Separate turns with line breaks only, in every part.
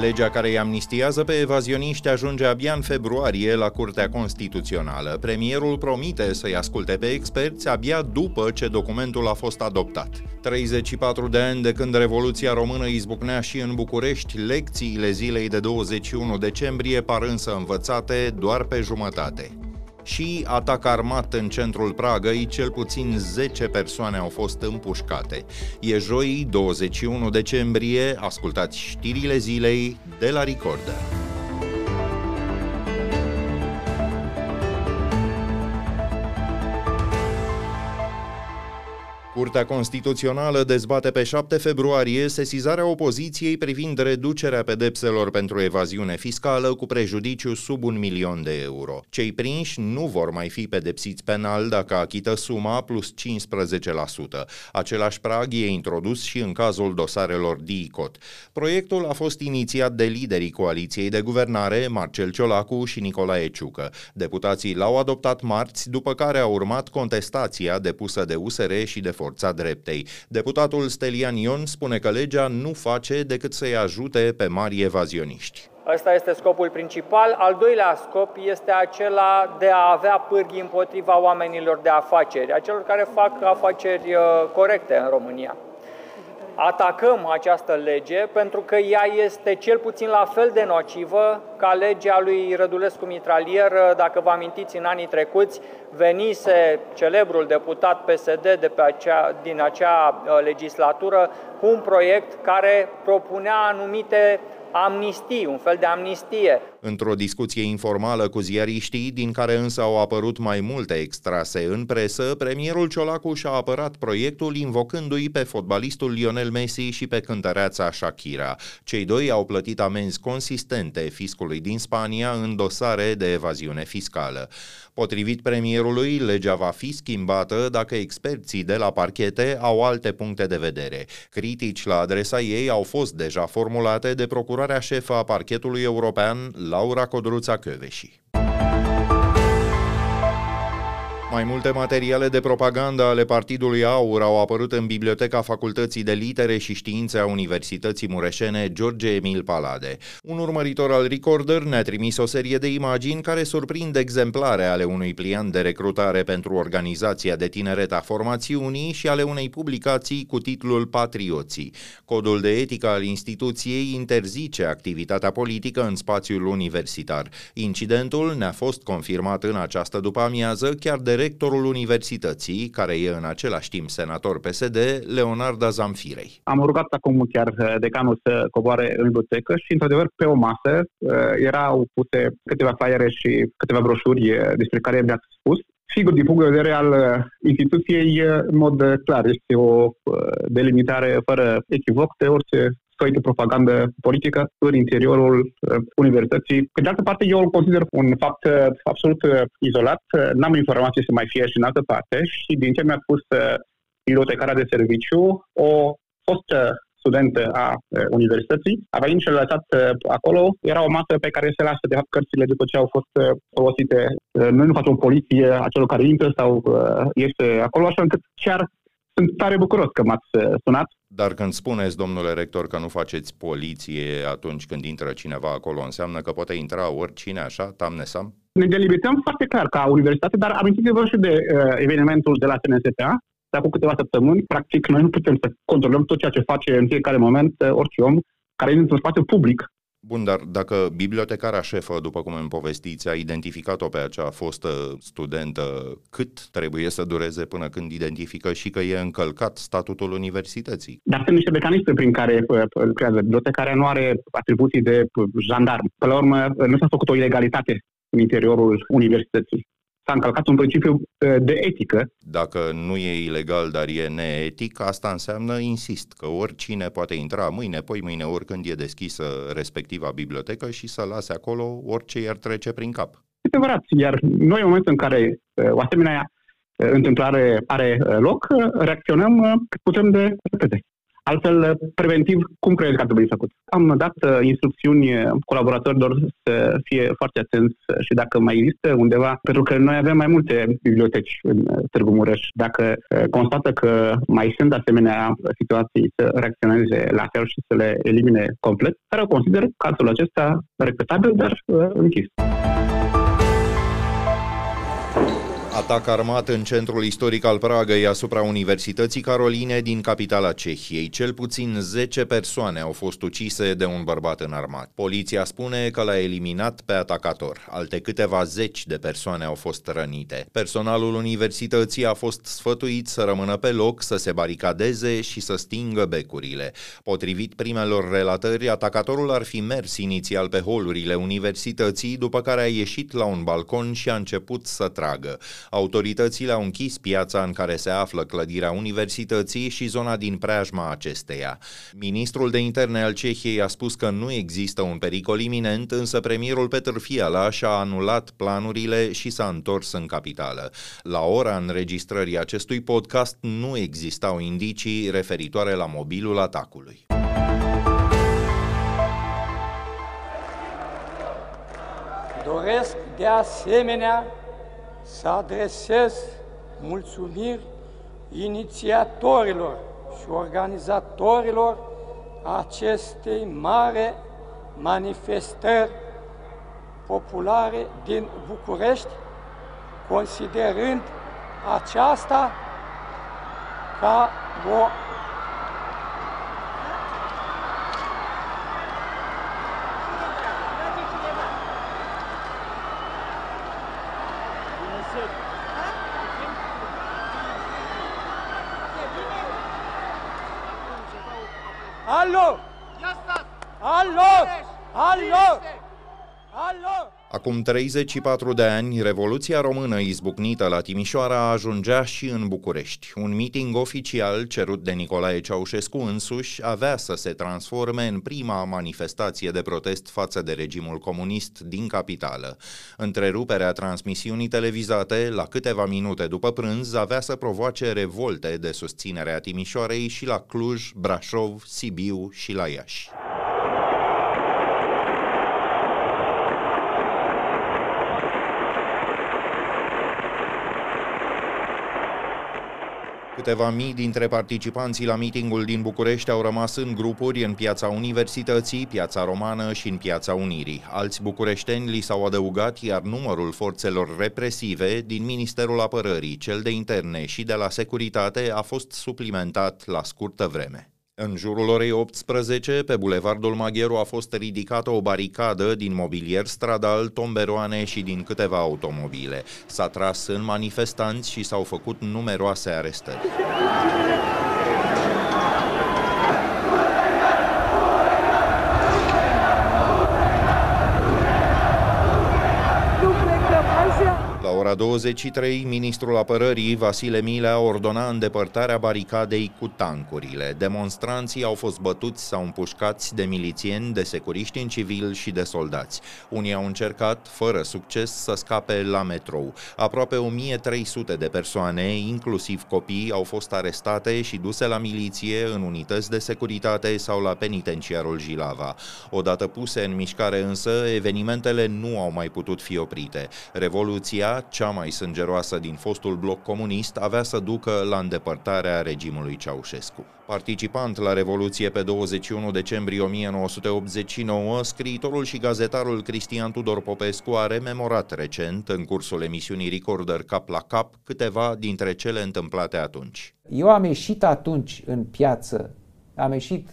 Legea care îi amnistiază pe evazioniști ajunge abia în februarie la Curtea Constituțională. Premierul promite să-i asculte pe experți abia după ce documentul a fost adoptat. 34 de ani de când Revoluția Română izbucnea și în București, lecțiile zilei de 21 decembrie par însă învățate doar pe jumătate și atac armat în centrul Pragăi, cel puțin 10 persoane au fost împușcate. E joi, 21 decembrie, ascultați știrile zilei de la Recorder. Curtea Constituțională dezbate pe 7 februarie sesizarea opoziției privind reducerea pedepselor pentru evaziune fiscală cu prejudiciu sub un milion de euro. Cei prinși nu vor mai fi pedepsiți penal dacă achită suma plus 15%. Același prag e introdus și în cazul dosarelor DICOT. Proiectul a fost inițiat de liderii coaliției de guvernare, Marcel Ciolacu și Nicolae Ciucă. Deputații l-au adoptat marți, după care a urmat contestația depusă de USR și de forța dreptei. Deputatul Stelian Ion spune că legea nu face decât să-i ajute pe mari evazioniști.
Ăsta este scopul principal. Al doilea scop este acela de a avea pârghii împotriva oamenilor de afaceri, a celor care fac afaceri uh, corecte în România atacăm această lege pentru că ea este cel puțin la fel de nocivă ca legea lui Rădulescu Mitralier. Dacă vă amintiți, în anii trecuți venise celebrul deputat PSD de pe acea, din acea uh, legislatură cu un proiect care propunea anumite amnistii, un fel de amnistie.
Într-o discuție informală cu ziariștii, din care însă au apărut mai multe extrase în presă, premierul Ciolacu și-a apărat proiectul invocându-i pe fotbalistul Lionel Messi și pe cântăreața Shakira. Cei doi au plătit amenzi consistente fiscului din Spania în dosare de evaziune fiscală. Potrivit premierului, legea va fi schimbată dacă experții de la parchete au alte puncte de vedere. Critici la adresa ei au fost deja formulate de procurarea șefă a parchetului european, Laura Codruța Căveși. Mai multe materiale de propagandă ale Partidului Aur au apărut în Biblioteca Facultății de Litere și Științe a Universității Mureșene George Emil Palade. Un urmăritor al Recorder ne-a trimis o serie de imagini care surprind exemplare ale unui pliant de recrutare pentru organizația de tineret a formațiunii și ale unei publicații cu titlul Patrioții. Codul de etică al instituției interzice activitatea politică în spațiul universitar. Incidentul ne-a fost confirmat în această după-amiază chiar de rectorul universității, care e în același timp senator PSD, Leonarda Zamfirei.
Am rugat acum chiar uh, decanul să coboare în bibliotecă și, într-adevăr, pe o masă uh, erau puse câteva flyere și câteva broșuri uh, despre care mi-ați spus. Sigur, din punct de vedere al instituției, în mod clar, este o delimitare fără echivoc de orice soi de propagandă politică în interiorul uh, universității. Pe de altă parte, eu îl consider un fapt uh, absolut uh, izolat. N-am informații să mai fie și în altă parte și din ce mi-a spus bibliotecara de serviciu, o fostă studentă a universității, a venit și a lăsat acolo. Era o masă pe care se lasă, de fapt, cărțile după ce au fost folosite. Noi nu facem o poliție a celor care intră sau este acolo, așa încât chiar sunt tare bucuros că m-ați sunat
dar când spuneți, domnule rector, că nu faceți poliție atunci când intră cineva acolo, înseamnă că poate intra oricine așa, tamne sam?
Ne delimităm foarte clar ca universitate, dar amintiți-vă și de uh, evenimentul de la SNSPA, de acum câteva săptămâni. Practic, noi nu putem să controlăm tot ceea ce face în fiecare moment uh, orice om care e într-un spațiu public
Bun, dar dacă bibliotecara șefă, după cum îmi povestiți, a identificat-o pe acea fostă studentă, cât trebuie să dureze până când identifică și că e încălcat statutul universității?
Dar sunt niște mecanisme prin care uh, lucrează. Bibliotecarea nu are atribuții de jandarm. Până la urmă, nu s-a făcut o ilegalitate în interiorul universității s-a încălcat un principiu uh, de etică.
Dacă nu e ilegal, dar e neetic, asta înseamnă, insist, că oricine poate intra mâine, poi mâine, oricând e deschisă respectiva bibliotecă și să lase acolo orice i-ar trece prin cap.
Este adevărat, iar noi în momentul în care uh, o asemenea uh, întâmplare are loc, reacționăm cât putem de repede. Altfel, preventiv, cum crezi că ar trebui făcut? Am dat uh, instrucțiuni colaboratorilor să fie foarte atenți și dacă mai există undeva, pentru că noi avem mai multe biblioteci în Târgu Mureș. Dacă constată că mai sunt asemenea situații, să reacționeze la fel și să le elimine complet, care consider cazul acesta repetabil, dar închis.
Atac armat în centrul istoric al Pragăi asupra Universității Caroline din capitala Cehiei. Cel puțin 10 persoane au fost ucise de un bărbat înarmat. Poliția spune că l-a eliminat pe atacator. Alte câteva zeci de persoane au fost rănite. Personalul universității a fost sfătuit să rămână pe loc, să se baricadeze și să stingă becurile. Potrivit primelor relatări, atacatorul ar fi mers inițial pe holurile universității, după care a ieșit la un balcon și a început să tragă. Autoritățile au închis piața în care se află clădirea universității și zona din preajma acesteia. Ministrul de interne al Cehiei a spus că nu există un pericol iminent, însă premierul Petr Fialaș și-a anulat planurile și s-a întors în capitală. La ora înregistrării acestui podcast nu existau indicii referitoare la mobilul atacului.
Doresc de asemenea să adresez mulțumiri inițiatorilor și organizatorilor acestei mare manifestări populare din București, considerând aceasta ca o
Acum 34 de ani, Revoluția Română izbucnită la Timișoara ajungea și în București. Un meeting oficial cerut de Nicolae Ceaușescu însuși avea să se transforme în prima manifestație de protest față de regimul comunist din capitală. Întreruperea transmisiunii televizate, la câteva minute după prânz, avea să provoace revolte de susținere a Timișoarei și la Cluj, Brașov, Sibiu și la Iași. Câteva mii dintre participanții la mitingul din București au rămas în grupuri în piața Universității, piața Romană și în piața Unirii. Alți bucureșteni li s-au adăugat, iar numărul forțelor represive din Ministerul Apărării, cel de interne și de la securitate a fost suplimentat la scurtă vreme. În jurul orei 18, pe Bulevardul Magheru a fost ridicată o baricadă din mobilier stradal, tomberoane și din câteva automobile. S-a tras în manifestanți și s-au făcut numeroase arestări. Ora 23, ministrul apărării Vasile Milea ordona îndepărtarea baricadei cu tancurile. Demonstranții au fost bătuți sau împușcați de milițieni, de securiști în civil și de soldați. Unii au încercat, fără succes, să scape la metrou. Aproape 1300 de persoane, inclusiv copii, au fost arestate și duse la miliție, în unități de securitate sau la penitenciarul Jilava. Odată puse în mișcare însă, evenimentele nu au mai putut fi oprite. Revoluția, cea mai sângeroasă din fostul bloc comunist, avea să ducă la îndepărtarea regimului Ceaușescu. Participant la Revoluție pe 21 decembrie 1989, scriitorul și gazetarul Cristian Tudor Popescu a rememorat recent, în cursul emisiunii Recorder Cap la Cap, câteva dintre cele întâmplate atunci.
Eu am ieșit atunci în piață, am ieșit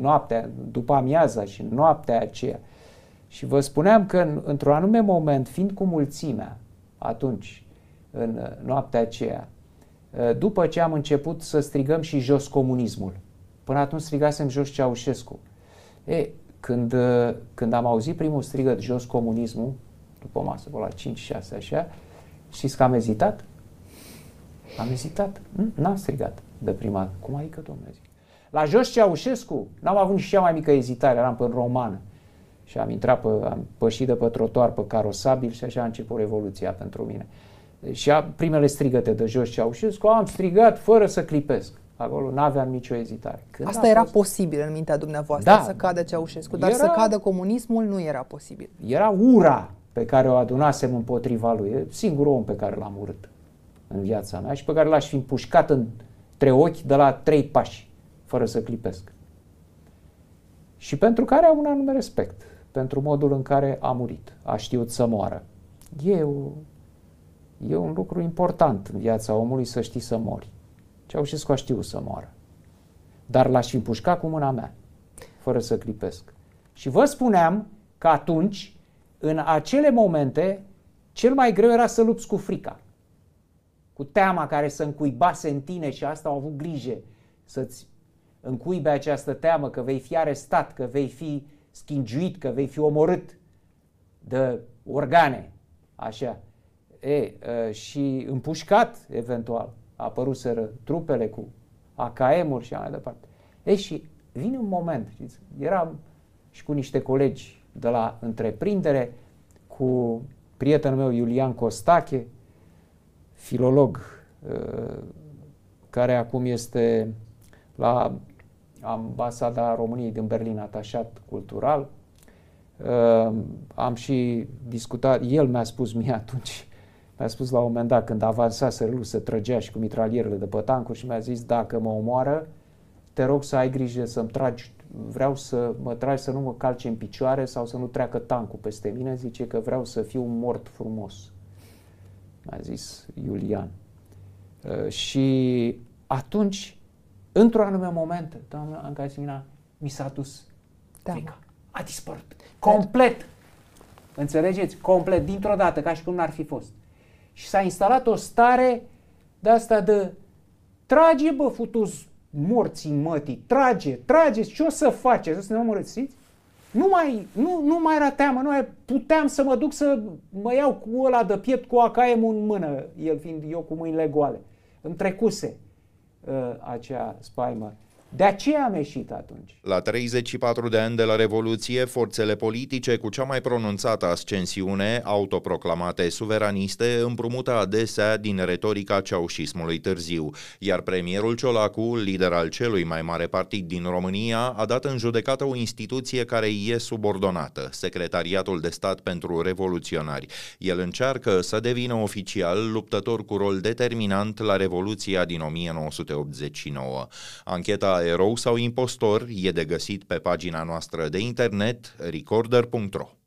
noaptea, după amiaza și noaptea aceea, și vă spuneam că într-un anume moment, fiind cu mulțimea, atunci, în uh, noaptea aceea, uh, după ce am început să strigăm și jos comunismul. Până atunci strigasem jos Ceaușescu. E, când, uh, când am auzit primul strigăt jos comunismul, după masă, la 5-6 așa, știți că am ezitat? Am ezitat. N-am strigat de prima Cum adică, domnule? Zic. La jos Ceaușescu n-am avut nici cea mai mică ezitare, eram pe romană și am intrat pe, am pășit de pe trotuar pe carosabil și așa a început revoluția pentru mine. Și a, primele strigăte de jos Ceaușescu am strigat fără să clipesc. Acolo nu aveam nicio ezitare.
Când Asta era fost... posibil în mintea dumneavoastră, da, să cadă Ceaușescu, dar era, să cadă comunismul nu era posibil.
Era ura pe care o adunasem împotriva lui. E singurul om pe care l-am urât în viața mea și pe care l-aș fi împușcat între ochi de la trei pași, fără să clipesc. Și pentru care am un anume respect, pentru modul în care a murit, a știut să moară. E, o, e un lucru important în viața omului să știi să mori. Ceaușescu a știut să moară. Dar l-aș fi împușcat cu mâna mea, fără să clipesc. Și vă spuneam că atunci, în acele momente, cel mai greu era să lupți cu frica. Cu teama care să încuibase în tine și asta au avut grijă să-ți încuibe această teamă că vei fi arestat, că vei fi schingiuit, că vei fi omorât de organe, așa. E, și împușcat, eventual apăruseră trupele cu AKM-uri și așa mai departe. Ei, și vine un moment, știți, eram și cu niște colegi de la întreprindere, cu prietenul meu Iulian Costache, filolog, uh, care acum este la ambasada României din Berlin, atașat cultural. Uh, am și discutat, el mi-a spus mie atunci mi-a spus la un moment dat, când avansa să să trăgea și cu mitralierele de pe tancuri și mi-a zis, dacă mă omoară, te rog să ai grijă să-mi tragi, vreau să mă tragi să nu mă calce în picioare sau să nu treacă tancul peste mine, zice că vreau să fiu mort frumos. Mi-a zis Iulian. Uh, și atunci, într-un anume moment, doamna Ancasimina, mi s-a dus da. frica. A dispărut. Complet. Înțelegeți? Complet, dintr-o dată, ca și cum n-ar fi fost și s-a instalat o stare de asta de trage bă futus morții mătii, trage, trageți, ce o să faceți? Să ne omorâți, nu mai, nu, nu mai era teamă, nu mai puteam să mă duc să mă iau cu ăla de piept cu AKM în mână, el fiind eu cu mâinile goale. Îmi trecuse uh, acea spaimă. De aceea am ieșit atunci.
La 34 de ani de la Revoluție, forțele politice cu cea mai pronunțată ascensiune, autoproclamate suveraniste, împrumută adesea din retorica ceaușismului târziu, iar premierul Ciolacu, lider al celui mai mare partid din România, a dat în judecată o instituție care e subordonată, Secretariatul de Stat pentru Revoluționari. El încearcă să devină oficial luptător cu rol determinant la Revoluția din 1989. Ancheta erou sau impostor e de găsit pe pagina noastră de internet recorder.ro.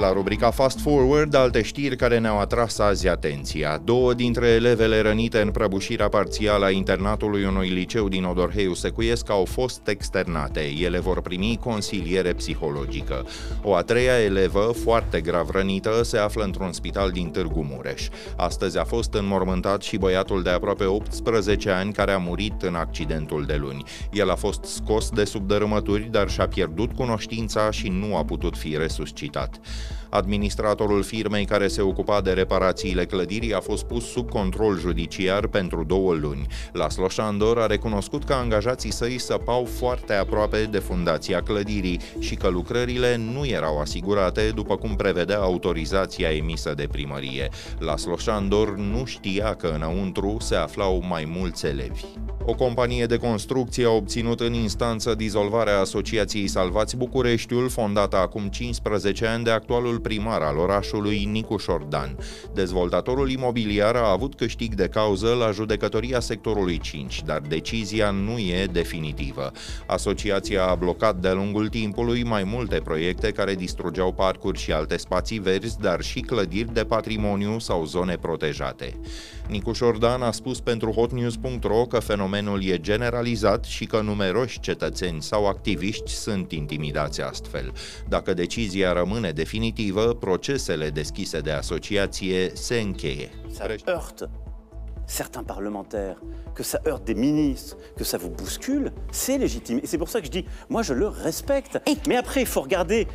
La rubrica Fast Forward, alte știri care ne-au atras azi atenția. Două dintre elevele rănite în prăbușirea parțială a internatului unui liceu din Odorheiu Secuiesc au fost externate. Ele vor primi consiliere psihologică. O a treia elevă, foarte grav rănită, se află într-un spital din Târgu Mureș. Astăzi a fost înmormântat și băiatul de aproape 18 ani care a murit în accidentul de luni. El a fost scos de sub dărâmături, dar și-a pierdut cunoștința și nu a putut fi resuscitat. Administratorul firmei care se ocupa de reparațiile clădirii a fost pus sub control judiciar pentru două luni. Laslo Șandor a recunoscut că angajații săi săpau foarte aproape de fundația clădirii și că lucrările nu erau asigurate după cum prevedea autorizația emisă de primărie. Laslo Șandor nu știa că înăuntru se aflau mai mulți elevi. O companie de construcție a obținut în instanță dizolvarea Asociației Salvați Bucureștiul, fondată acum 15 ani de actualul primar al orașului, Nicu Șordan. Dezvoltatorul imobiliar a avut câștig de cauză la judecătoria sectorului 5, dar decizia nu e definitivă. Asociația a blocat de-a lungul timpului mai multe proiecte care distrugeau parcuri și alte spații verzi, dar și clădiri de patrimoniu sau zone protejate. Nicu Șordan a spus pentru hotnews.ro că fenomenul e generalizat și că numeroși cetățeni sau activiști sunt intimidați astfel. Dacă decizia rămâne definitivă, procesele deschise de asociație se încheie.
certains parlementaires, que ça heurte des ministres, que ça vous bouscule, c'est légitime. Et c'est pour ça que je dis, moi je le respecte. Mais après, il faut regarder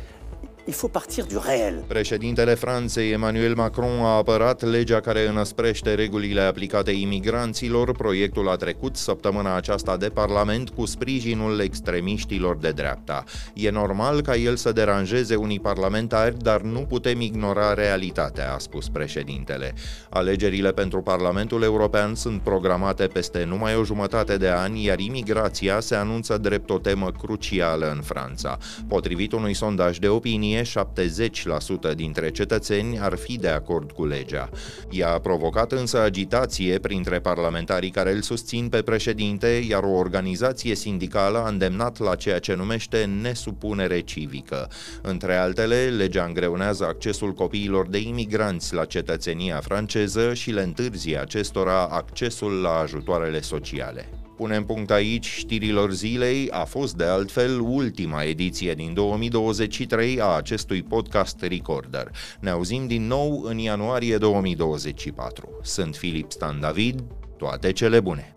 Il faut partir du réel.
Președintele Franței Emmanuel Macron a apărat legea care înăsprește regulile aplicate imigranților. Proiectul a trecut săptămâna aceasta de Parlament cu sprijinul extremiștilor de dreapta. E normal ca el să deranjeze unii parlamentari, dar nu putem ignora realitatea, a spus președintele. Alegerile pentru Parlamentul European sunt programate peste numai o jumătate de ani, iar imigrația se anunță drept o temă crucială în Franța. Potrivit unui sondaj de opinie, 70% dintre cetățeni ar fi de acord cu legea. Ea a provocat însă agitație printre parlamentarii care îl susțin pe președinte, iar o organizație sindicală a îndemnat la ceea ce numește nesupunere civică. Între altele, legea îngreunează accesul copiilor de imigranți la cetățenia franceză și le întârzie acestora accesul la ajutoarele sociale. Punem punct aici știrilor zilei, a fost de altfel ultima ediție din 2023 a acestui podcast Recorder. Ne auzim din nou în ianuarie 2024. Sunt Filip Stan David, toate cele bune!